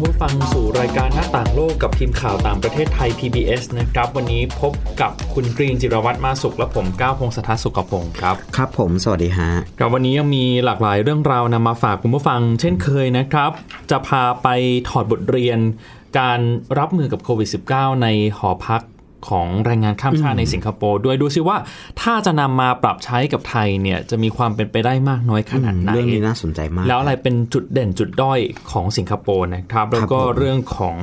คุณผู้ฟังสู่รายการหน้าต่างโลกกับทีมข่าวต่างประเทศไทย PBS นะครับ วันนี้พบกับคุณกรีนจิรวัตรมาสุขและผมก้าวพงศธรสุขพงศ์ครับ ครับผมสวัสดีฮะครับวันนี้ยังมีหลากหลายเรื่องราวนำมาฝากคุณผู้ฟัง เช่นเคยนะครับ จะพาไปถอดบทเรียน การรับมือกับโควิด -19 ในหอพัก ของแรงงานข้ามชาติในสิงคโปร์ด้วยดูซิว่าถ้าจะนำมาปรับใช้กับไทยเนี่ยจะมีความเป็นไปได้มากน้อยขนาดไหนเรื่องนี้น่าสนใจมาก แล้วอะไรเป็นจุดเด่นจุดด้อยของสิงคโปร์นะครับ แล้วก็ผมเรื่องของ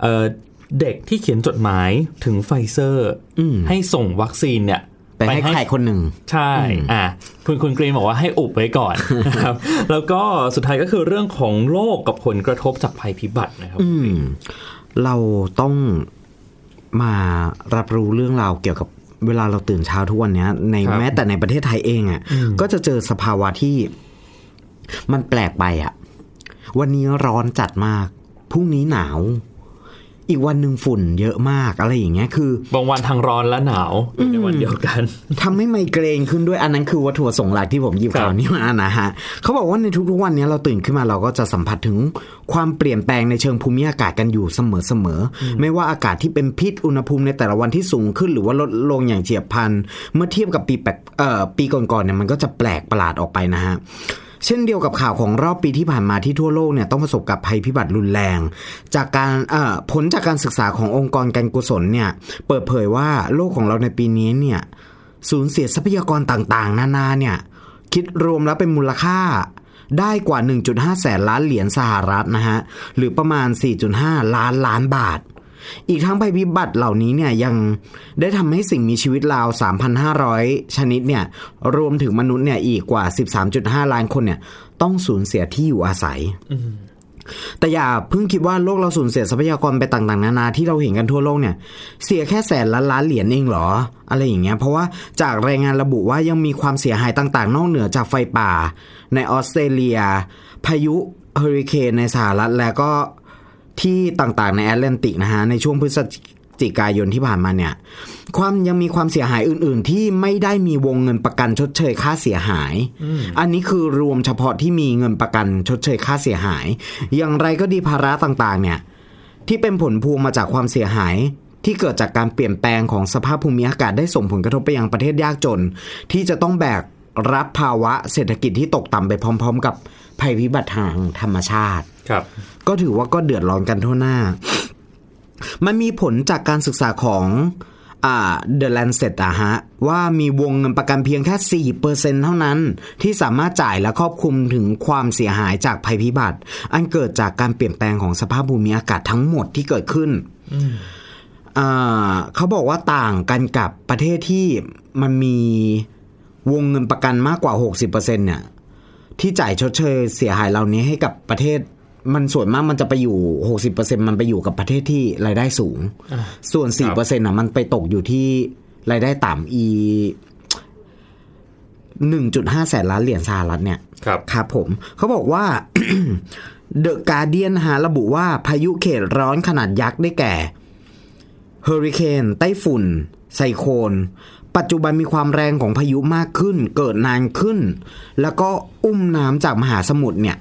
เอ่อเด็กที่เขียนจดหมายถึงไฟเซอร์ให้ส่งวัคซีนเนี่ยไปให้ใครคนหนึ่งใช่อะคุณคุณกรีนบอกว่าให้อุบไว้ก่อนนะครับแล้วก็สุดท้ายก็คือเรื่องของโรคกับผลกระทบจากภัยพิบัตินะครับอืมเราต้อง มารับรู้เรื่องราวเกี่ยวกับเวลาเราตื่นเช้าทุกวันเนี้ยในครับแม้แต่ในประเทศไทยเองอะ่ะก็จะเจอสภาวะที่มันแปลกไปอะ่ะ วันนี้ร้อนจัดมากพรุ่งนี้หนาว อีกวันหนึ่งฝุ่นเยอะมากอะไรอย่างเงี้ยคือบางวันทางร้อนและหนาวอยู่ในวันเดียวกันทำให้ไมเกรนขึ้นด้วยอันนั้นคือวัตถุประสงค์หลักที่ผมหยิบครับข่าวนี้มานะฮะเขาบอกว่าในทุกๆวันนี้เราตื่นขึ้นมาเราก็จะสัมผัสถึงความเปลี่ยนแปลงในเชิงภูมิอากาศกันอยู่เสมอๆไม่ว่าอากาศที่เป็นพิษอุณหภูมิในแต่ละวันที่สูงขึ้น หรือว่าลดลงอย่างเฉียบพลันเมื่อเทียบกับปีแปลกเอ่อปีก่อนๆเนี่ยมันก็จะแปลกประหลาดออกไปนะฮะ เช่นเดียวกับข่าวของรอบปีที่ผ่านมาที่ทั่วโลกเนี่ยต้องประสบกับภัยพิบัติรุนแรง จากการผลจากการศึกษาขององค์กรการกุศลเนี่ยเปิดเผยว่าโลกของเราในปีนี้เนี่ยสูญเสียทรัพยากรต่างๆ นานาเนี่ยคิดรวมแล้วเป็นมูลค่าได้กว่า 1.5 แสนล้านเหรียญสหรัฐนะฮะหรือประมาณ 4.5 ล้านล้านบาท อีกทั้งภัยพิบัติเหล่านี้เนี่ยยังได้ทำให้สิ่งมีชีวิตราว 3,500 ชนิดเนี่ยรวมถึงมนุษย์เนี่ยอีกกว่า 13.5 ล้านคนเนี่ยต้องสูญเสียที่อยู่อาศัยแต่อย่าเพิ่งคิดว่าโลกเราสูญเสียทรัพยากรไปต่างๆ นานาที่เราเห็นกันทั่วโลกเนี่ย เสียแค่แสนล้านล้านเหรียญเองเหรอ อะไรอย่างเงี้ย เพราะว่าจากรายงานระบุว่ายังมีความเสียหายต่างๆ นอกเหนือจากไฟป่า ในออสเตรเลีย พายุเฮอริเคนในสหรัฐแล้วก็ ที่ต่างๆในแอตแลนติกนะฮะในช่วงพฤศจิกายนที่ผ่านมาเนี่ยความยังมีความเสียหายอื่น ๆ ที่ไม่ได้มีวงเงินประกันชดเชยค่าเสียหาย อันนี้คือรวมเฉพาะที่มีเงินประกันชดเชยค่าเสียหาย อย่างไรก็ดีภาระต่างๆ เนี่ยที่เป็นผลพวงมาจากความเสียหายที่เกิดจากการเปลี่ยนแปลงของสภาพภูมิอากาศได้ส่งผลกระทบไปยังประเทศยากจน ที่จะต้องแบกรับภาวะเศรษฐกิจที่ตกต่ำไปพร้อม ๆ กับภัยพิบัติทางธรรมชาติ ครับ ก็ถือว่าก็เดือดร้อนกันทั่วหน้า มันมีผลจากการศึกษาของอ่า The Lancet อะฮะ ว่ามีวงเงินประกันเพียงแค่ 4%เท่านั้น ที่สามารถจ่ายและครอบคลุมถึงความเสียหายจากภัยพิบัติ อันเกิดจากการเปลี่ยนแปลงของสภาพภูมิอากาศทั้งหมดที่เกิดขึ้นเขาบอกว่าต่างกันกับประเทศที่มันมีวงเงินประกันมากกว่า 60%เนี่ย ที่จ่ายชดเชยเสียหายเหล่านี้ให้กับประเทศ มันส่วนมากมันจะไปอยู่60%มันไปอยู่กับประเทศที่รายได้สูง ส่วน4%อะมันไปตกอยู่ที่รายได้ต่ำอี1.5แสนล้านเหรียญสหรัฐเนี่ย ครับ ครับผม เขาบอกว่าเดอะการเดียนหาระบุว่าพายุเขตร้อนขนาดยักษ์ได้แก่เฮอริเคนไต้ฝุ่น ไซโคลนปัจจุบันมีความแรงของพายุมากขึ้น เกิดนานขึ้น แล้วก็อุ้มน้ำจากมหาสมุทรเนี่ย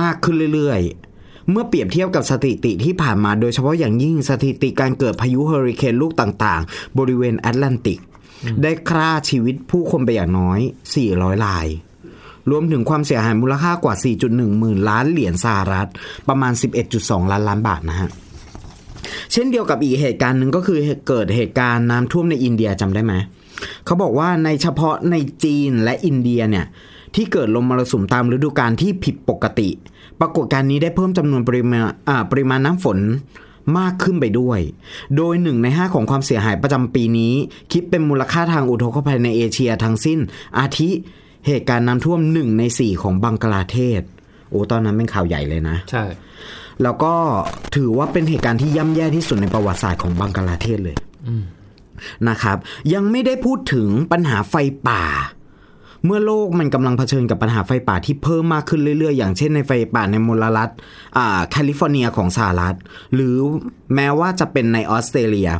มากขึ้นเรื่อยๆ เมื่อเปรียบเทียบกับสถิติที่ผ่านมาโดยเฉพาะอย่างยิ่งสถิติการเกิดพายุเฮอริเคนลูกต่างๆ บริเวณแอตแลนติก ได้ฆ่าชีวิตผู้คนไปอย่างน้อย 400ราย รวมถึงความเสียหายมูลค่ากว่า 4.1 หมื่นล้านเหรียญสหรัฐ ประมาณ 11.2 ล้านล้านบาทนะฮะเช่นเดียวกับอีกเหตุการณ์หนึ่งก็คือเกิดเหตุการณ์น้ำท่วมในอินเดียจำได้ไหมเขาบอกว่าในเฉพาะในจีนและอินเดียเนี่ย ที่เกิดลมมรสุมตามฤดูกาลที่ผิดปกติ ปรากฏการณ์นี้ได้เพิ่มจำนวนปริมาณอ่าปริมาณน้ำฝนมากขึ้นไปด้วย โดยหนึ่งในห้าของความเสียหายประจำปีนี้ คิดเป็นมูลค่าทางอุทกภัยในเอเชียทั้งสิ้น อาทิ เหตุการณ์น้ำท่วมหนึ่งในสี่ของบังกลาเทศ โอ้ ตอนนั้นเป็นข่าวใหญ่เลยนะ ใช่ แล้วก็ถือว่าเป็นเหตุการณ์ที่ย่ำแย่ที่สุดในประวัติศาสตร์ของบังกลาเทศเลยนะครับ ยังไม่ได้พูดถึงปัญหาไฟป่า เมื่อโลกมันกำลังเผชิญกับปัญหาไฟป่าที่เพิ่มมากขึ้นเรื่อยๆ อย่างเช่นในไฟป่าในมลรัฐอ่าแคลิฟอร์เนียของสหรัฐ หรือแม้ว่าจะเป็นในออสเตรเลีย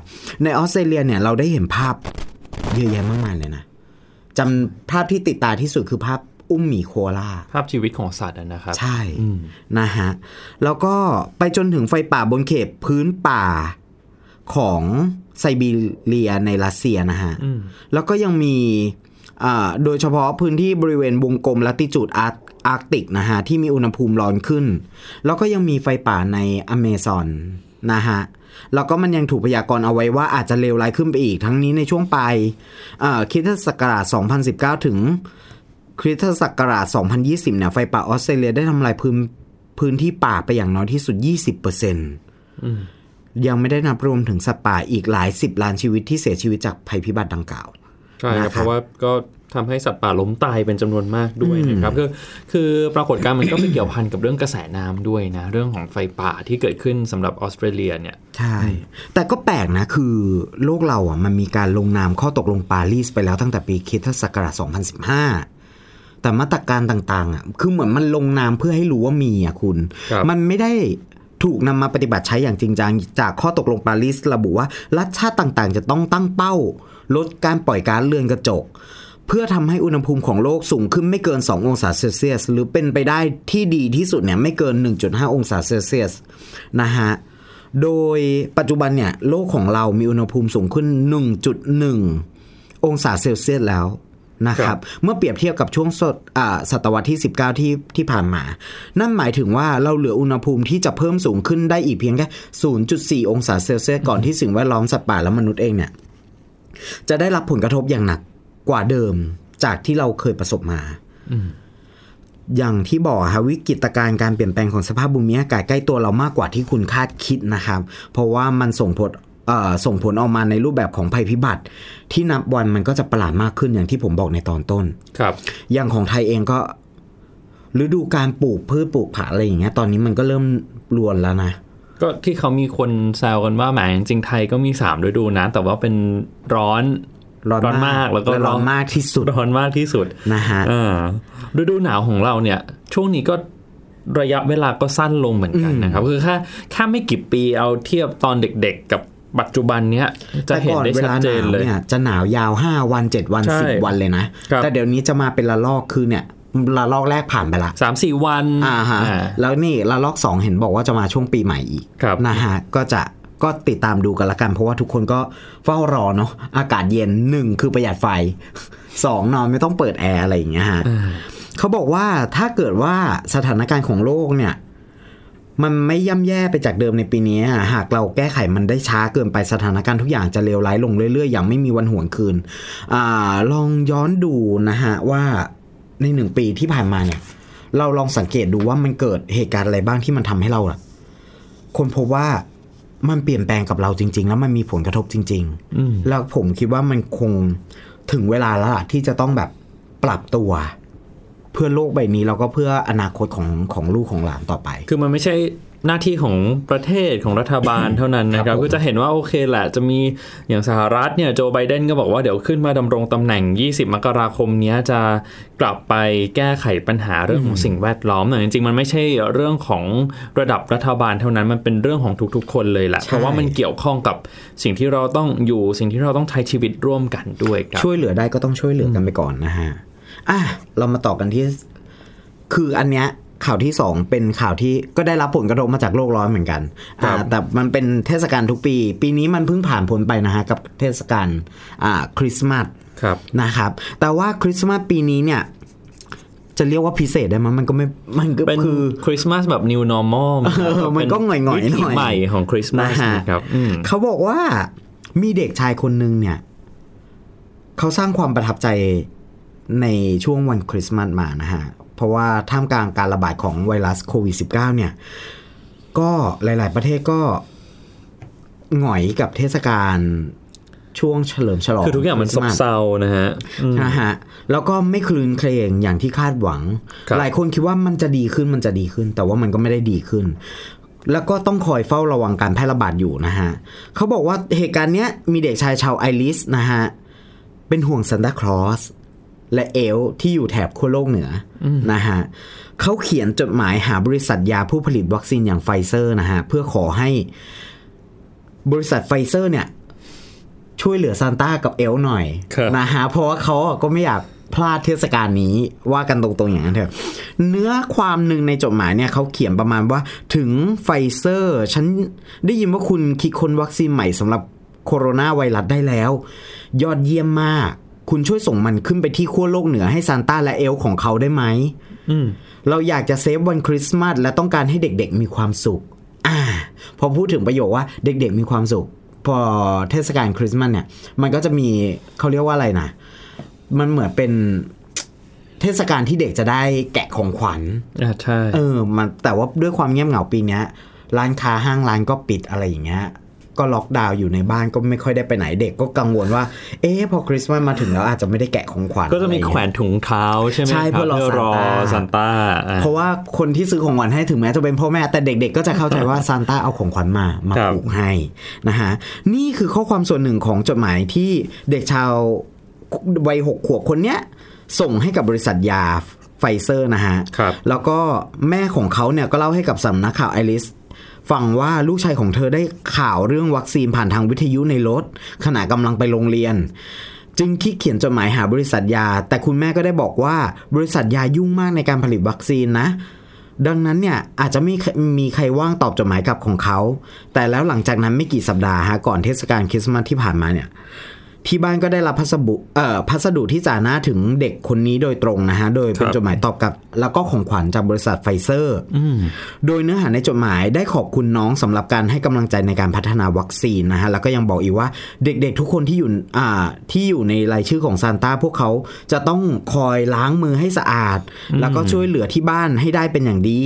ในออสเตรเลียเนี่ยเราได้เห็นภาพเยอะแยะมากมายเลยนะจำภาพที่ติดตาที่สุดคือภาพอุ้มหมีโคอาลาภาพชีวิตของสัตว์อะนะครับใช่นะฮะแล้วก็ไปจนถึงไฟป่าบนเขตพื้นป่าของไซบีเรียในรัสเซียนะฮะแล้วก็ยังมีอ่า โดยเฉพาะพื้นที่บริเวณวงกลมละติจูดอาร์อาร์กติกนะฮะที่มีอุณหภูมิร้อนขึ้น แล้วก็ยังมีไฟป่าในแอมะซอนนะฮะแล้วก็มันยังถูกพยากรณ์เอาไว้ว่าอาจจะเลวร้ายขึ้นไปอีกทั้งนี้ในช่วงปลายอ่าคริสตศักราช 2019 ถึงคริสตศักราช 2020 เนี่ย ไฟป่าออสเตรเลียได้ทำลายพื้นพื้นที่ป่าไปอย่างน้อยที่สุด 20%ยังไม่ได้นับรวมถึงสัตว์ป่าอีกหลายสิบล้านชีวิตที่เสียชีวิตจากภัยพิบัติดังกล่าว ใช่ครับนะครับเพราะว่าก็ทำให้สัตว์ป่าล้มตายเป็นจำนวนมากด้วยนะครับคือคือปรากฏการณ์มันก็ไปเกี่ยวพันกับเรื่องกระแสน้ำด้วยนะเรื่องของไฟป่าที่เกิดขึ้นสำหรับออสเตรเลียเนี่ยใช่แต่ก็แปลกนะคือโลกเราอะมันมีการลงนามข้อตกลงปารีสไปแล้วตั้งแต่ปีคริสตศักราช2015แต่มาตรการต่างๆอะคือเหมือนมันลงนามเพื่อให้รู้ว่ามีอะคุณครับมันไม่ได้ถูกนำมาปฏิบัติใช้อย่างจริงจังจากข้อตกลงปารีสระบุว่ารัฐชาติต่างๆ จะต้องตั้งเป้า ลดการปล่อยก๊าซเรือนกระจก เพื่อทำให้อุณหภูมิของโลกสูงขึ้นไม่เกิน 2 องศาเซลเซียส หรือเป็นไปได้ที่ดีที่สุดเนี่ยไม่เกิน 1.5 องศาเซลเซียสนะฮะโดยปัจจุบันเนี่ยโลกของเรามีอุณหภูมิสูงขึ้น 1.1 องศาเซลเซียสแล้วนะคครัรับบเมื่อเปรียบเทียบกับช่วงศตอ่าศตวรรษที่ 19 ที่ที่ผ่านมา นั่นหมายถึงว่าเราเหลืออุณหภูมิที่จะเพิ่มสูงขึ้นได้อีกเพียงแค่ 0.4 องศาเซลเซียสก่อนที่สิ่งแวดล้อมสัตว์ป่าและมนุษย์เองเนี่ย จะได้รับผลกระทบอย่างหนักกว่าเดิมจากที่เราเคยประสบมาอย่างที่บอกอะครับวิกฤตการณ์การเปลี่ยนแปลงของสภาพภูมิอากาศใกล้ตัวเรามากกว่าที่คุณคาดคิดนะครับ เพราะว่ามันส่งผลเอ่อส่งผลออกมาในรูปแบบของภัยพิบัติ ที่นับวันมันก็จะประหลาดมากขึ้นอย่างที่ผมบอกในตอนต้น ครับ อย่างของไทยเองก็ฤดูการปลูกพืชปลูกผักอะไรอย่างเงี้ยตอนนี้มันก็เริ่มรวนแล้วนะ ก็ที่เขามีคนแซวกันว่าแหมจริงๆไทยก็มีสามฤดูนะ แต่ว่าเป็นร้อนร้อนร้อนมากแล้วก็ร้อนมากที่สุดร้อนมากที่สุดนะฮะอ่าฤดูหนาวของเราเนี่ย ช่วงนี้ก็ระยะเวลาก็สั้นลงเหมือนกันนะครับ คือแค่แค่ไม่กี่ปีเอาเทียบตอนเด็กๆกับปัจจุบันเนี้ยจะเห็นได้แต่ก่อเวชัดลาเจหนนาวเลยเนี่ยจะหนาวยาว 5 วัน 7 วันใช่10 วันเลยนะครับแต่เดี๋ยวนี้จะมาเป็นละลอกคือเนี่ย ละลอกแรกผ่านไปละสามสี่วันอ่าฮะอ่าแล้วนี่ละลอกสองเห็นบอกว่าจะมาช่วงปีใหม่อีกครับนะฮะก็จะก็ติดตามดูกันละกัน เพราะว่าทุกคนก็เฝ้ารอเนาะอากาศเย็นหนึ่งคือประหยัดไฟสองนอนไม่ต้องเปิดแอร์อะไรอย่างเงี้ยฮะเขาบอกว่าถ้าเกิดว่าสถานการณ์ของโลกเนี่ย มันไม่ย่ำแย่ไปจากเดิมในปีนี้อะหากเราแก้ไขมันได้ช้าเกินไปสถานการณ์ทุกอย่างจะเลวร้ายลงเรื่อยๆ อย่างไม่มีวันหวนคืนอ่าลองย้อนดูนะฮะว่า ในหนึ่งปีที่ผ่านมาเนี่ย เราลองสังเกตดูว่ามันเกิดเหตุการณ์อะไรบ้างที่มันทำให้เราอะคนพบว่ามันเปลี่ยนแปลงกับเราจริง ๆ แล้วมันมีผลกระทบจริงๆแล้วผมคิดว่ามันคงถึงเวลาแล้วล่ะที่จะต้องแบบปรับตัว เพื่อโลกใบนี้แล้วก็เพื่ออนาคตของของลูกของหลานต่อไป คือมันไม่ใช่ หน้าที่ของประเทศของรัฐบาลเท่านั้นนะคครัรับบผมก็จะเห็นว่าโอเคแหละ จะมีอย่างสหรัฐเนี่ยโจไบเดนก็บอกว่าเดี๋ยวขึ้นมาดำรงตำแหน่ง 20 มกราคมเนี้ยจะกลับไปแก้ไขปัญหาเรื่องของสิ่งแวดล้อมแต่จริงๆมันไม่ใช่เรื่องของระดับรัฐบาลเท่านั้นมันเป็นเรื่องของทุกๆ คนเลยแหละใช่เพราะว่ามันเกี่ยวข้องกับสิ่งที่เราต้องอยู่สิ่งที่เราต้องใช้ชีวิตร่วมกันด้วยครับช่วยเหลือได้ก็ต้องช่วยเหลือกันไปก่อนนะฮะอะเรามาต่อกันที่คืออันเนี้ย ข่าวที่สองเป็นข่าวที่ก็ได้รับผลกระทบมาจากโลกร้อนเหมือนกันครัอ่าบแต่มันเป็นเทศกาลทุกปี ปีนี้มันเพิ่งผ่านพ้นไปนะฮะกับเทศกาลอ่าคริสต์มาสครับนะครับ แต่ว่าคริสต์มาสปีนี้เนี่ยจะเรียกว่าพิเศษได้ไหมยมันก็ไม่ มันก็เป็นคือคริสต์มาสแบบ new normal เออมันก็หน่อยๆหน่อยวิถีใหม่ของคริสต์มาสนะฮะนะครับอืมเขาบอกว่ามีเด็กชายคนหนึ่งเนี่ย เขาสร้างความประทับใจในช่วงวันคริสต์มาสมานะฮะ เพราะว่าท่ามกลางการระบาดของไวรัสโควิด -19 เนี่ย ก็หลาย ๆ ประเทศก็หงอยกับเทศกาลช่วงเฉลิมฉลองคือทุกอย่างมันซบคริสต์สเซานะฮะอืมนะฮะ แล้วก็ไม่ครื้นเครงอย่างที่คาดหวังครับหลายคนคิดว่ามันจะดีขึ้นมันจะดีขึ้น แต่ว่ามันก็ไม่ได้ดีขึ้น แล้วก็ต้องคอยเฝ้าระวังการแพร่ระบาดอยู่นะฮะเขาบอกว่าเหตุการณ์เนี้ยมีเด็กชายชาวไอริชนะฮะ เป็นห่วงซานตาคลอส และเอลฟ์ที่อยู่แถบขั้วโลกเหนืออะนะฮะเขาเขียนจดหมายหาบริษัทยาผู้ผลิตวัคซีนอย่างไฟเซอร์นะฮะเพื่อขอให้บริษัทไฟเซอร์เนี่ย ช่วยเหลือซานต้ากับเอลฟ์หน่อยครับนะฮะเพราะว่าเขาก็ไม่อยากพลาดเทศกาลนี้ว่ากันตรงๆอย่างนั้นเถอะ เนื้อความหนึ่งในจดหมายเนี่ยเขาเขียนประมาณว่าถึงไฟเซอร์ ฉันได้ยินว่าคุณคิดค้นวัคซีนใหม่สำหรับโคโรนาไวรัสได้แล้ว ยอดเยี่ยมมาก คุณช่วยส่งมันขึ้นไปที่ขั้วโลกเหนือให้ซานต้าและเอลฟ์ของเขาได้ไหมอืมเราอยากจะ save วันคริสต์มาสและต้องการให้เด็กๆมีความสุข อ่า พอพูดถึงประโยคว่าเด็กๆมีความสุข พอเทศกาลคริสต์มาสเนี่ย มันก็จะมีเขาเรียกว่าอะไรนะ มันเหมือนเป็นเทศกาลที่เด็กจะได้แกะของขวัญอ่าใช่ เออ มันแต่ว่าด้วยความเงียบเหงาปีเนี้ยร้านค้าห้างร้านก็ปิดอะไรอย่างเงี้ย ก็ล็อกดาวน์อยู่ในบ้านก็ไม่ค่อยได้ไปไหนเด็กก็กังวลว่า เอ๊ะพอคริสต์มาสมาถึงแล้วอาจจะไม่ได้แกะของขวัญก็จะมีอไรแขเงี้ยวนถุงเท้าใช่ไหมใช่คเพื่รับอรอรอซาซานนต้าต้าอ่าเพราะว่าคนที่ซื้อของขวัญให้ถึงแม้จะเป็นพ่อแม่แต่เด็ก ๆ ก็จะเข้าใจว่าซานต้าเอาของขวัญมามาครับผูกให้นะฮะนี่คือข้อความส่วนหนึ่งของจดหมายที่เด็กชายวัยหกขวบคนเนี้ยส่งให้กับบริษัทยาไฟเซอร์นะฮะครับแล้วก็แม่ของเขาเนี่ยก็เล่าให้กับสำนักข่าวไอริช ฟังว่าลูกชายของเธอได้ข่าวเรื่องวัคซีนผ่านทางวิทยุในรถขณะกำลังไปโรงเรียน จึงคิดเขียนจดหมายหาบริษัทยา แต่คุณแม่ก็ได้บอกว่าบริษัทยายุ่งมากในการผลิตวัคซีนนะ ดังนั้นเนี่ยอาจจะไม่มีใครว่างตอบจดหมายกลับของเขา แต่แล้วหลังจากนั้นไม่กี่สัปดาห์ฮะก่อนเทศกาลคริสต์มาสที่ผ่านมาเนี่ย ที่บ้านก็ได้รับพัสดุเอ่อพัสดุที่จ่าหน้าถึงเด็กคนนี้โดยตรงนะฮะ โดยเป็นครับจดหมายตอบกลับ แล้วก็ของขวัญจากบริษัทไฟเซอร์โดยเนื้อหาในจดหมายได้ขอบคุณน้องสำหรับการให้กำลังใจในการพัฒนาวัคซีนนะฮะ แล้วก็ยังบอกอีกว่าเด็กๆทุกคนที่อยู่อ่าที่อยู่ในรายชื่อของซานต้าพวกเขาจะต้องคอยล้างมือให้สะอาด แล้วก็ช่วยเหลือที่บ้านให้ได้เป็นอย่างดี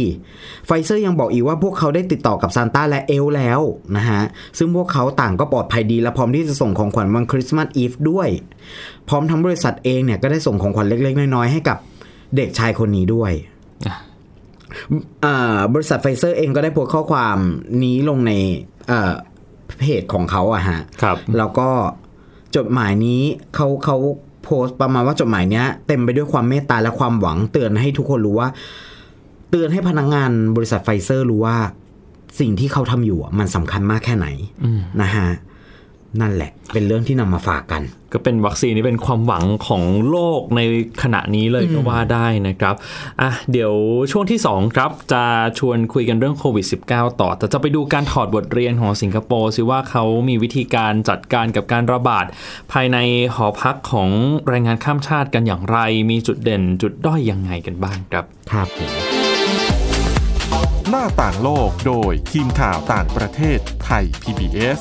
ไฟเซอร์ยังบอกอีกว่าพวกเขาได้ติดต่อกับซานต้าและเอลฟ์แล้วนะฮะซึ่งพวกเขาต่างก็ปลอดภัยดีและพร้อมที่จะส่งของขวัญวันคริสต์มาสอีฟด้วย พร้อมทั้งบริษัทเองเนี่ยก็ได้ส่งของขวัญเล็ก ๆ น้อย ๆ ให้กับเด็กชายคนนี้ด้วยอ่าบริษัทไฟเซอร์เองก็ได้โพสต์ข้อความนี้ลงในเอ่อเพจของเขาอะฮะครับ แล้วก็จดหมายนี้เขาเขาโพสต์ประมาณว่าจดหมายเนี้ยเต็มไปด้วยความเมตตาและความหวังเตือนให้ทุกคนรู้ว่า เตือนให้พนักงานบริษัทไฟเซอร์รู้ว่า สิ่งที่เขาทำอยู่อะมันสำคัญมากแค่ไหนนะฮะ นั่นแหละ เป็นเรื่องที่นำมาฝากกัน ก็เป็นวัคซีนที่เป็นความหวังของโลกในขณะนี้เลยก็ว่าได้นะครับอะเดี๋ยวช่วงที่ 2 ครับ จะชวนคุยกันเรื่องโควิด -19 ต่อ แต่จะไปดูการถอดบทเรียนของสิงคโปร์สิว่าเขามีวิธีการจัดการกับการระบาด ภายในหอพักของแรงงานข้ามชาติกันอย่างไร มีจุดเด่นจุดด้อยยังไงกันบ้างครับครับผมหน้าต่างโลกโดยทีมข่าวต่างประเทศไทย PBS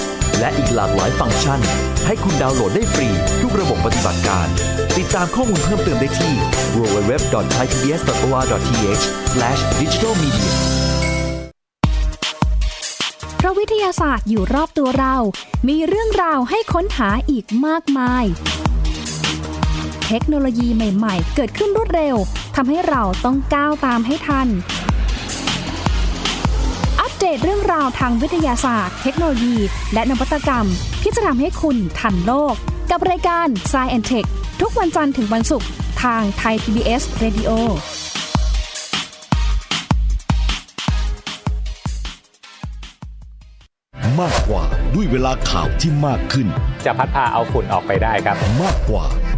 และอีกหลากหลายฟังก์ชัน ให้คุณดาวน์โหลดได้ฟรี ทุกระบบปฏิบัติการ ติดตามข้อมูลเพิ่มเติมได้ที่ www.thaipbs.or.th/digitalmedia เพราะวิทยาศาสตร์อยู่รอบตัวเรา มีเรื่องราวให้ค้นหาอีกมากมาย เทคโนโลยีใหม่ ๆ เกิดขึ้นรวดเร็ว ทำให้เราต้องก้าวตามให้ทัน เดตเรื่องราวทางวิทยาศาสตร์ เทคโนโลยี และนวัตกรรม ที่จะทำให้คุณทันโลก กับรายการ s c i e n t e c h ทุกวันจันทร์ถึงวันศุกร์ทางไทย PBS Radio มมากกว่าด้วยเวลาข่าวที่มากขึ้น จะพัดพาเอาฝุ่นออกไปได้ครับ มากกว่า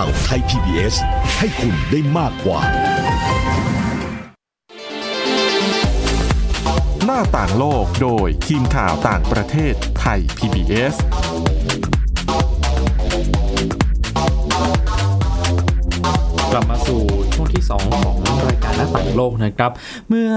ข่าวไทย PBS ให้คุณได้มากกว่า หน้าต่างโลกโดยทีมข่าวต่างประเทศไทย PBS กลับมาสู่ช่วงที่ 2 ของรายการหน้าต่างโลกนะครับ เมื่อ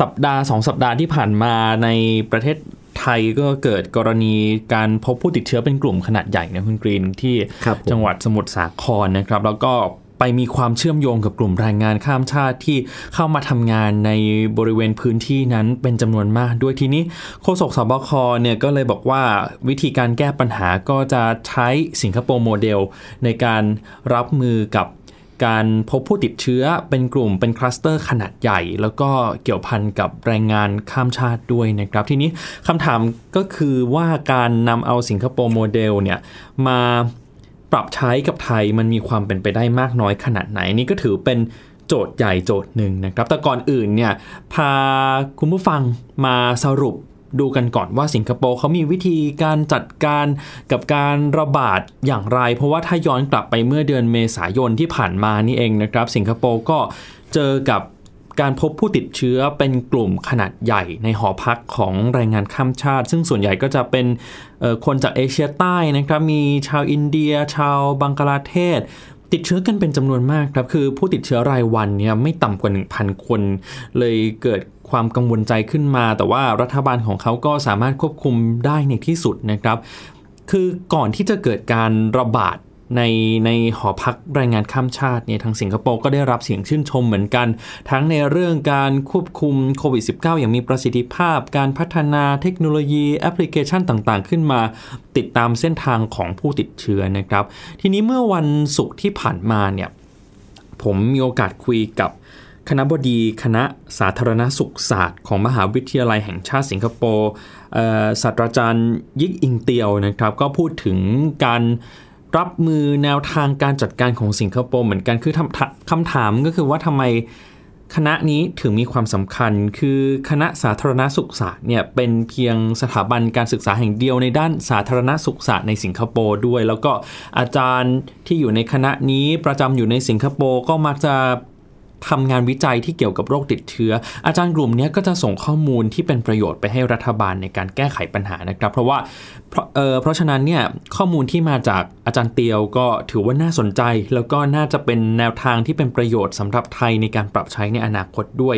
สัปดาห์ 2 สัปดาห์ที่ผ่านมาในประเทศ ไทยก็เกิดกรณีการพบผู้ติดเชื้อเป็นกลุ่มขนาดใหญ่นะคุณกรีนที่ครับผมจังหวัดสมุทรสาครนะครับ แล้วก็ไปมีความเชื่อมโยงกับกลุ่มแรงงานข้ามชาติที่เข้ามาทำงานในบริเวณพื้นที่นั้นเป็นจำนวนมาก ด้วยทีนี้โฆษกศบคเนี่ยก็เลยบอกว่าวิธีการแก้ปัญหาก็จะใช้สิงคโปร์โมเดลในการรับมือกับ การพบผู้ติดเชื้อเป็นกลุ่มเป็นคลัสเตอร์ขนาดใหญ่ แล้วก็เกี่ยวพันกับแรงงานข้ามชาติด้วยนะครับ ทีนี้คำถามก็คือว่าการนำเอาสิงคโปร์โมเดลเนี่ยมาปรับใช้กับไทยมันมีความเป็นไปได้มากน้อยขนาดไหนนี่ก็ถือเป็นโจทย์ใหญ่โจทย์หนึ่งนะครับ แต่ก่อนอื่นเนี่ยพาคุณผู้ฟังมาสรุป ดูกันก่อนว่าสิงคโปร์เขามีวิธีการจัดการกับการระบาดอย่างไร เพราะว่าถ้าย้อนกลับไปเมื่อเดือนเมษายนที่ผ่านมานี่เองนะครับ สิงคโปร์ก็เจอกับการพบผู้ติดเชื้อเป็นกลุ่มขนาดใหญ่ในหอพักของแรงงานข้ามชาติ ซึ่งส่วนใหญ่ก็จะเป็นคนจากเอเชียใต้นะครับ มีชาวอินเดีย ชาวบังกลาเทศ ติดเชื้อกันเป็นจำนวนมากครับ คือผู้ติดเชื้อรายวันเนี่ยไม่ต่ำกว่า 1,000 คน เลยเกิด ความกังวลใจขึ้นมา แต่ว่ารัฐบาลของเขาก็สามารถควบคุมได้ในที่สุดนะครับ คือก่อนที่จะเกิดการระบาดในในหอพักแรงงานข้ามชาติเนี่ยทางสิงคโปร์ก็ได้รับเสียงชื่นชมเหมือนกัน ทั้งในเรื่องการควบคุมโควิด -19 อย่างมีประสิทธิภาพ การพัฒนาเทคโนโลยีแอปพลิเคชันต่างๆ ขึ้นมา ติดตามเส้นทางของผู้ติดเชื้อนะครับ ทีนี้เมื่อวันศุกร์ที่ผ่านมาเนี่ยผมมีโอกาสคุยกับ คณะบดีคณะสาธารณสุขศาสตร์ของมหาวิทยาลัยแห่งชาติสิงคโปร์ศาสตราจารย์ยิกอิงเตียวนะครับก็พูดถึงการรับมือแนวทางการจัดการของสิงคโปร์เหมือนกันคือคำถามก็คือว่าทำไมคณะนี้ถึงมีความสำคัญ คือคณะสาธารณสุขศาสตร์เนี่ยเป็นเพียงสถาบันการศึกษาแห่งเดียวในด้านสาธารณสุขศาสตร์ในสิงคโปร์ด้วย แล้วก็อาจารย์ที่อยู่ในคณะนี้ประจำอยู่ในสิงคโปร์ก็มักจะ ทำงานวิจัยที่เกี่ยวกับโรคติดเชื้อ อาจารย์กลุ่มนี้ก็จะส่งข้อมูลที่เป็นประโยชน์ไปให้รัฐบาลในการแก้ไขปัญหานะครับ เพราะว่าเพราะเเพราะฉะนั้นเนี่ยข้อมูลที่มาจากอาจารย์เตียวก็ถือว่าน่าสนใจ แล้วก็น่าจะเป็นแนวทางที่เป็นประโยชน์สำหรับไทยในการปรับใช้ในอนาคตด้วย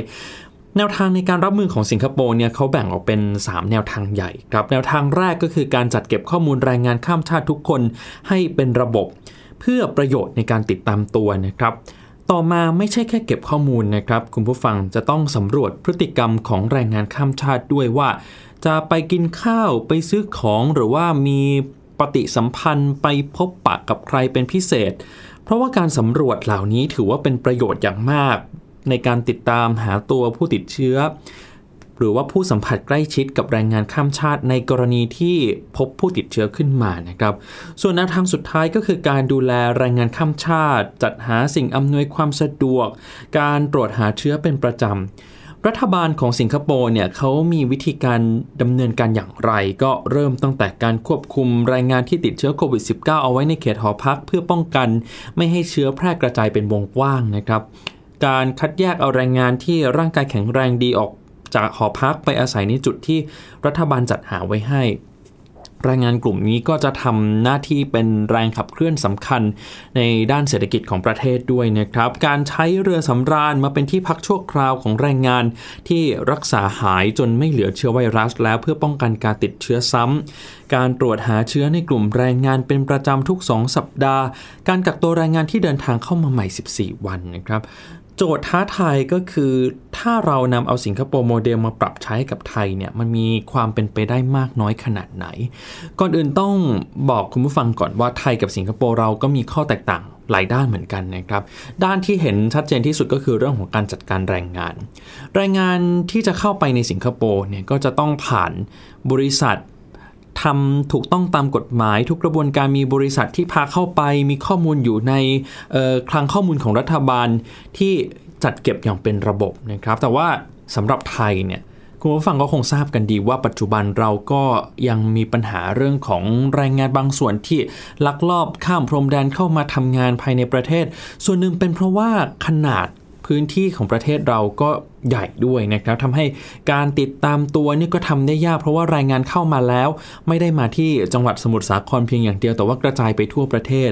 แนวทางในการรับมือของสิงคโปร์เนี่ยเขาแบ่งออกเป็น 3 แนวทางใหญ่ครับแนวทางแรกก็คือการจัดเก็บข้อมูลแรงงานข้ามชาติทุกคนให้เป็นระบบ เพื่อประโยชน์ในการติดตามตัวนะครับ ต่อมาไม่ใช่แค่เก็บข้อมูลนะครับ คุณผู้ฟังจะต้องสำรวจพฤติกรรมของแรงงานข้ามชาติด้วยว่า จะไปกินข้าวไปซื้อของหรือว่ามีปฏิสัมพันธ์ไปพบปะกับใครเป็นพิเศษ เพราะว่าการสำรวจเหล่านี้ถือว่าเป็นประโยชน์อย่างมาก ในการติดตามหาตัวผู้ติดเชื้อ หรือว่าผู้สัมผัสใกล้ชิดกับแรงงานข้ามชาติในกรณีที่พบผู้ติดเชื้อขึ้นมานะครับ ส่วนแนวทางสุดท้ายก็คือการดูแลแรงงานข้ามชาติ จัดหาสิ่งอำนวยความสะดวก การตรวจหาเชื้อเป็นประจำรัฐบาลของสิงคโปร์เนี่ยเขามีวิธีการดำเนินการอย่างไร ก็เริ่มตั้งแต่การควบคุมแรงงานที่ติดเชื้อโควิด -19 เอาไว้ในเขตหอพักเพื่อป้องกันไม่ให้เชื้อแพร่กระจายเป็นวงกว้างนะครับ การคัดแยกเอาแรงงานที่ร่างกายแข็งแรงดีออก จากหอพักไปอาศัยในจุดที่รัฐบาลจัดหาไว้ให้แรงงานกลุ่มนี้ก็จะทำหน้าที่เป็นแรงขับเคลื่อนสำคัญในด้านเศรษฐกิจของประเทศด้วยนะครับ การใช้เรือสำราญมาเป็นที่พักชั่วคราวของแรงงานที่รักษาหายจนไม่เหลือเชื้อไวรัส แล้วเพื่อป้องกันการติดเชื้อซ้ำ การตรวจหาเชื้อในกลุ่มแรงงานเป็นประจำทุก 2 สัปดาห์ การกักตัวแรงงานที่เดินทางเข้ามาใหม่ 14 วันนะครับ โจทย์ท้าทายก็คือถ้าเรานำเอาสิงคโปร์โมเดลมาปรับใช้กับไทยเนี่ยมันมีความเป็นไปได้มากน้อยขนาดไหน ก่อนอื่นต้องบอกคุณผู้ฟังก่อนว่าไทยกับสิงคโปร์เราก็มีข้อแตกต่างหลายด้านเหมือนกันนะครับ ด้านที่เห็นชัดเจนที่สุดก็คือเรื่องของการจัดการแรงงาน แรงงานที่จะเข้าไปในสิงคโปร์เนี่ยก็จะต้องผ่านบริษัท ทำถูกต้องตามกฎหมายทุกกระบวนการมีบริษัทที่พาเข้าไปมีข้อมูลอยู่ในคลังข้อมูลของรัฐบาลที่จัดเก็บอย่างเป็นระบบนะครับ แต่ว่าสำหรับไทยเนี่ยคุณผู้ฟังก็คงทราบกันดีว่าปัจจุบันเราก็ยังมีปัญหาเรื่องของแรงงานบางส่วนที่ลักลอบข้ามพรมแดนเข้ามาทำงานภายในประเทศ ส่วนหนึ่งเป็นเพราะว่าขนาดพื้นที่ของประเทศเราก็ ใหญ่ด้วยนะครับทำให้การติดตามตัวนี่ก็ทำได้ยาก เพราะว่าแรงงานเข้ามาแล้ว ไม่ได้มาที่จังหวัดสมุทรสาครเพียงอย่างเดียวแต่ว่ากระจายไปทั่วประเทศ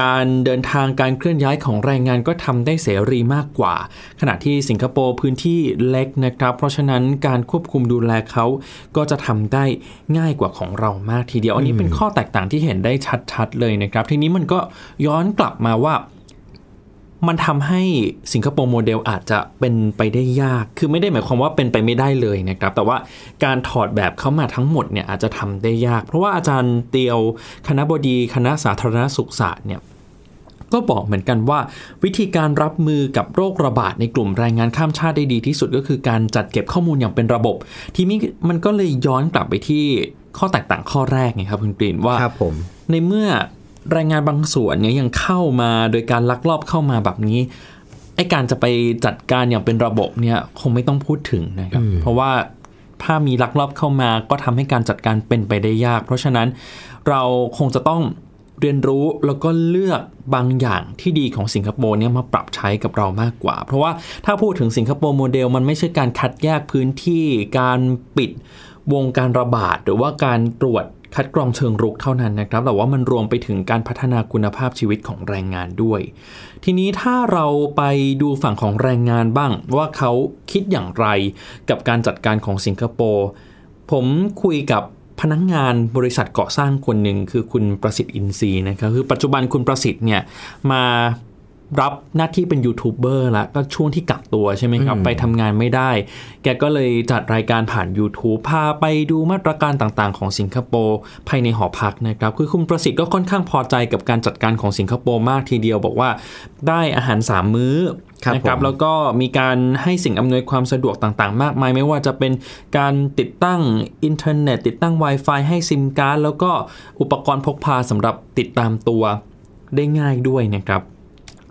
การเดินทางการเคลื่อนย้ายของแรงงานก็ทำได้เสรีมากกว่า ขณะที่สิงคโปร์พื้นที่เล็กนะครับ เพราะฉะนั้นการควบคุมดูแลเขาก็จะทำได้ง่ายกว่าของเรามากทีเดียว อันนี้เป็นข้อแตกต่างที่เห็นได้ชัดๆเลยนะครับ ทีนี้มันก็ย้อนกลับมาว่า มันทำให้สิงคโปร์โมเดลอาจจะเป็นไปได้ยาก คือไม่ได้หมายความว่าเป็นไปไม่ได้เลยนะครับ แต่ว่าการถอดแบบเข้ามาทั้งหมดเนี่ยอาจจะทำได้ยาก เพราะว่าอาจารย์เตียวคณะบดีคณะสาธารณสุขศาสตร์เนี่ยก็บอกเหมือนกันว่า วิธีการรับมือกับโรคระบาดในกลุ่มแรงงานข้ามชาติได้ดีที่สุดก็คือการจัดเก็บข้อมูลอย่างเป็นระบบ ทีนี้มันก็เลยย้อนกลับไปที่ข้อแตกต่างข้อแรกไงครับคุณกรีนว่าในเมื่อ แรงงานบางส่วนเนี่ยยังเข้ามาโดยการลักลอบเข้ามาแบบนี้ไอการจะไปจัดการอย่างเป็นระบบเนี่ยคงไม่ต้องพูดถึงนะครับ เพราะว่าถ้ามีลักลอบเข้ามาก็ทำให้การจัดการเป็นไปได้ยาก เพราะฉะนั้นเราคงจะต้องเรียนรู้แล้วก็เลือกบางอย่างที่ดีของสิงคโปร์เนี่ยมาปรับใช้กับเรามากกว่า เพราะว่าถ้าพูดถึงสิงคโปร์โมเดลมันไม่ใช่การคัดแยกพื้นที่ การปิดวงการระบาด หรือว่าการตรวจ คัดกรองเชิงรุกเท่านั้นนะครับ แต่ว่ามันรวมไปถึงการพัฒนาคุณภาพชีวิตของแรงงานด้วย ทีนี้ถ้าเราไปดูฝั่งของแรงงานบ้าง ว่าเขาคิดอย่างไรกับการจัดการของสิงคโปร์ผมคุยกับพนักงงานบริษัทก่อสร้างคนหนึ่งคือคุณประสิทธิ์อินทรีย์นะครับคือปัจจุบันคุณประสิทธิ์เนี่ยมา รับหน้าที่เป็นยูทูบเบอร์แล้วก็ช่วงที่กักตัวใช่ไหมครับ ไปทำงานไม่ได้ แกก็เลยจัดรายการผ่าน YouTube พาไปดูมาตรการต่างๆ ของสิงคโปร์ภายในหอพักนะครับ คือคุณประสิทธิ์ก็ค่อนข้างพอใจกับการจัดการของสิงคโปร์มากทีเดียวบอกว่าได้อาหาร 3 มื้อนะครับแล้วก็มีการให้สิ่งอำนวยความสะดวกต่างๆ มากมาย ไม่ว่าจะเป็นการติดตั้งอินเทอร์เน็ต ติดตั้ง Wi-Fi ให้ซิมการ์ดแล้วก็อุปกรณ์พกพาสำหรับติดตามตัวได้ง่ายด้วยนะครับ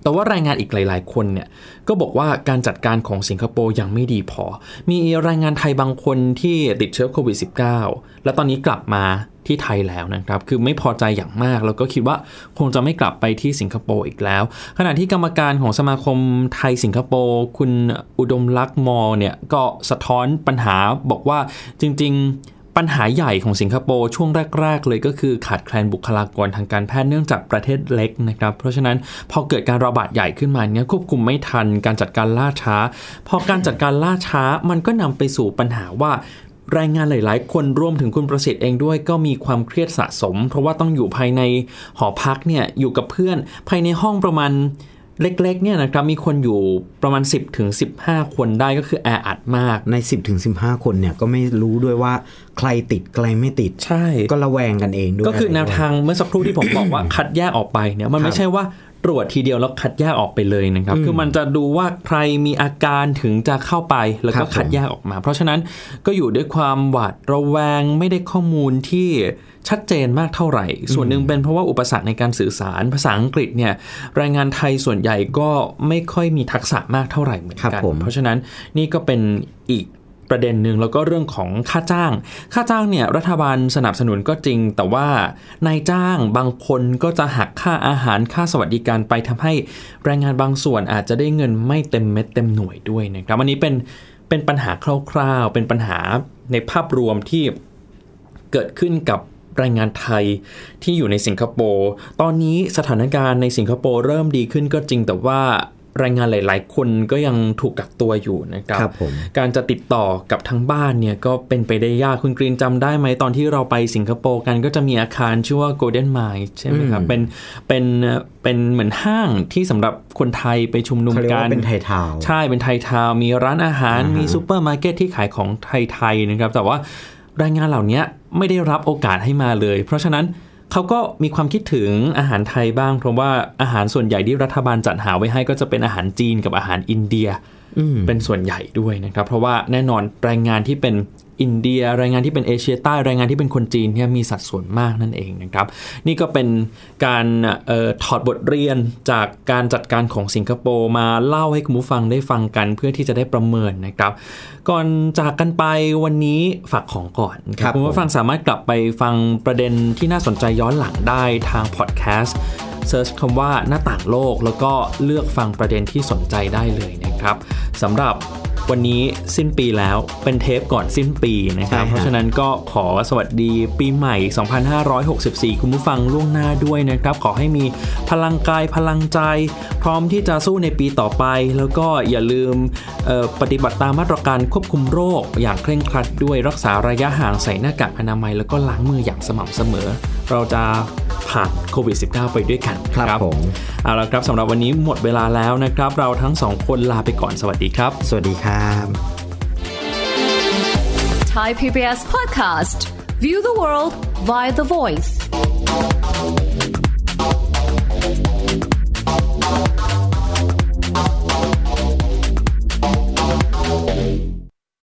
แต่ว่าแรงงานอีกหลาย ๆ คนเนี่ยก็บอกว่าการจัดการของสิงคโปร์ยังไม่ดีพอ มีแรงงานไทยบางคนที่ติดเชื้อโควิด -19 แล้วตอนนี้กลับมาที่ไทยแล้วนะครับ คือไม่พอใจอย่างมาก แล้วก็คิดว่าคงจะไม่กลับไปที่สิงคโปร์อีกแล้ว ขณะที่กรรมการของสมาคมไทยสิงคโปร์คุณอุดมลักษ์มอเนี่ยก็สะท้อนปัญหาบอกว่าจริง ๆ ปัญหาใหญ่ของสิงคโปร์ช่วงแรก ๆ เลยก็คือขาดแคลนบุคลากรทางการแพทย์เนื่องจากประเทศเล็กนะครับ เพราะฉะนั้นพอเกิดการระบาดใหญ่ขึ้นมาเนี้ยควบคุมไม่ทันการจัดการล่าช้า พอการจัดการล่าช้ามันก็นำไปสู่ปัญหาว่าแรงงานหลาย ๆ คนรวมถึงคุณประสิทธิ์เองด้วยก็มีความเครียดสะสม เพราะว่าต้องอยู่ภายในหอพักเนี่ยอยู่กับเพื่อนภายในห้องประมาณ เล็กๆเนี่ยนะครับมีคนอยู่ประมาณ 10ถึง15 คนได้ก็คือแออัดมาก ใน 10ถึง15 คนเนี่ยก็ไม่รู้ด้วยว่าใครติดใครไม่ติด ใช่ ก็ระแวงกันเองด้วย ก็คือแนวทางเมื่อสักครู่ที่ผมบอกว่าคัดแยกออกไปเนี่ยมันไม่ใช่ว่า ตรวจทีเดียวแล้วคัดแยกออกไปเลยนะครับ คือมันจะดูว่าใครมีอาการถึงจะเข้าไปแล้วก็คัดแยกออกมา เพราะฉะนั้นก็อยู่ด้วยความหวาดระแวงไม่ได้ข้อมูลที่ชัดเจนมากเท่าไหร่ ส่วนหนึ่งเป็นเพราะว่าอุปสรรคในการสื่อสาร ภาษาอังกฤษเนี่ยแรงงานไทยส่วนใหญ่ก็ไม่ค่อยมีทักษะมากเท่าไหร่เหมือนกัน เพราะฉะนั้นนี่ก็เป็นอีก ประเด็นหนึ่งแล้วก็เรื่องของค่าจ้าง ค่าจ้างเนี่ยรัฐบาลสนับสนุนก็จริง แต่ว่านายจ้างบางคนก็จะหักค่าอาหารค่าสวัสดิการไปทำให้แรงงานบางส่วนอาจจะได้เงินไม่เต็มเม็ดเต็มหน่วยด้วยนะครับอันนี้เป็นเป็นปัญหาคร่าวๆ เป็นปัญหาในภาพรวมที่เกิดขึ้นกับแรงงานไทยที่อยู่ในสิงคโปร์ ตอนนี้สถานการณ์ในสิงคโปร์เริ่มดีขึ้นก็จริงแต่ว่า แรงงานหลาย ๆ คนก็ยังถูกกักตัวอยู่นะครับครับผมการจะติดต่อกับทางบ้านเนี่ยก็เป็นไปได้ยากคุณกรีนจำได้ไหมตอนที่เราไปสิงคโปร์กันก็จะมีอาคารชื่อว่า Golden Mile ใช่ไหมครับ เป็นเป็นเป็นเหมือนห้างที่สำหรับคนไทยไปชุมนุมเขาเรียกกันว่าเป็นไทยทาวน์ใช่เป็นไทยทาวน์มีร้านอาหารอ่าฮะมีซูเปอร์มาร์เก็ตที่ขายของไทยๆนะครับ แต่ว่าแรงงานเหล่านี้ไม่ได้รับโอกาสให้มาเลย เพราะฉะนั้น เขาก็มีความคิดถึงอาหารไทยบ้างเพราะว่าอาหารส่วนใหญ่ที่รัฐบาลจัดหาไว้ให้ก็จะเป็นอาหารจีนกับอาหารอินเดียเป็นส่วนใหญ่ด้วยนะครับ เพราะว่าแน่นอนแรงงานที่เป็น อินเดียแรงงานที่เป็นเอเชียใต้แรงงานที่เป็นคนจีนเนี่ยมีสัดส่วนมากนั่นเองนะครับ นี่ก็เป็นการเออถอดบทเรียนจากการจัดการของสิงคโปร์มาเล่าให้คุณผู้ฟังได้ฟังกันเพื่อที่จะได้ประเมินนะครับ ก่อนจากกันไปวันนี้ฝากของก่อนคครัรับบคุณผู้ผมฟังสามารถกลับไปฟังประเด็นที่น่าสนใจย้อนหลังได้ทางพอดแคสต์เซิร์ชคำว่าหน้าต่างโลก แล้วก็เลือกฟังประเด็นที่สนใจได้เลยนะครับสำหรับ วันนี้สิ้นปีแล้วเป็นเทปก่อนสิ้นปีนะครับใช่ฮะเพราะฉะนั้นก็ขอสวัสดีปีใหม่ 2564 คุณผู้ฟังล่วงหน้าด้วยนะครับ ขอให้มีพลังกายพลังใจ พร้อมที่จะสู้ในปีต่อไป แล้วก็อย่าลืมเอ่อปฏิบัติตามมาตรการควบคุมโรค อย่างเคร่งครัดด้วยรักษาระยะห่างใส่หน้ากากอนามัย แล้วก็ล้างมืออย่างสม่ำเสมอเราจะผ่านโควิด -19 ไปด้วยกันครับนะผมเอาละครับสำหรับวันนี้หมดเวลาแล้วนะครับ เราทั้งสองคนลาไปก่อนสวัสดีครับ สวัสดีครับ Thai PBS podcast. View the world via the voice.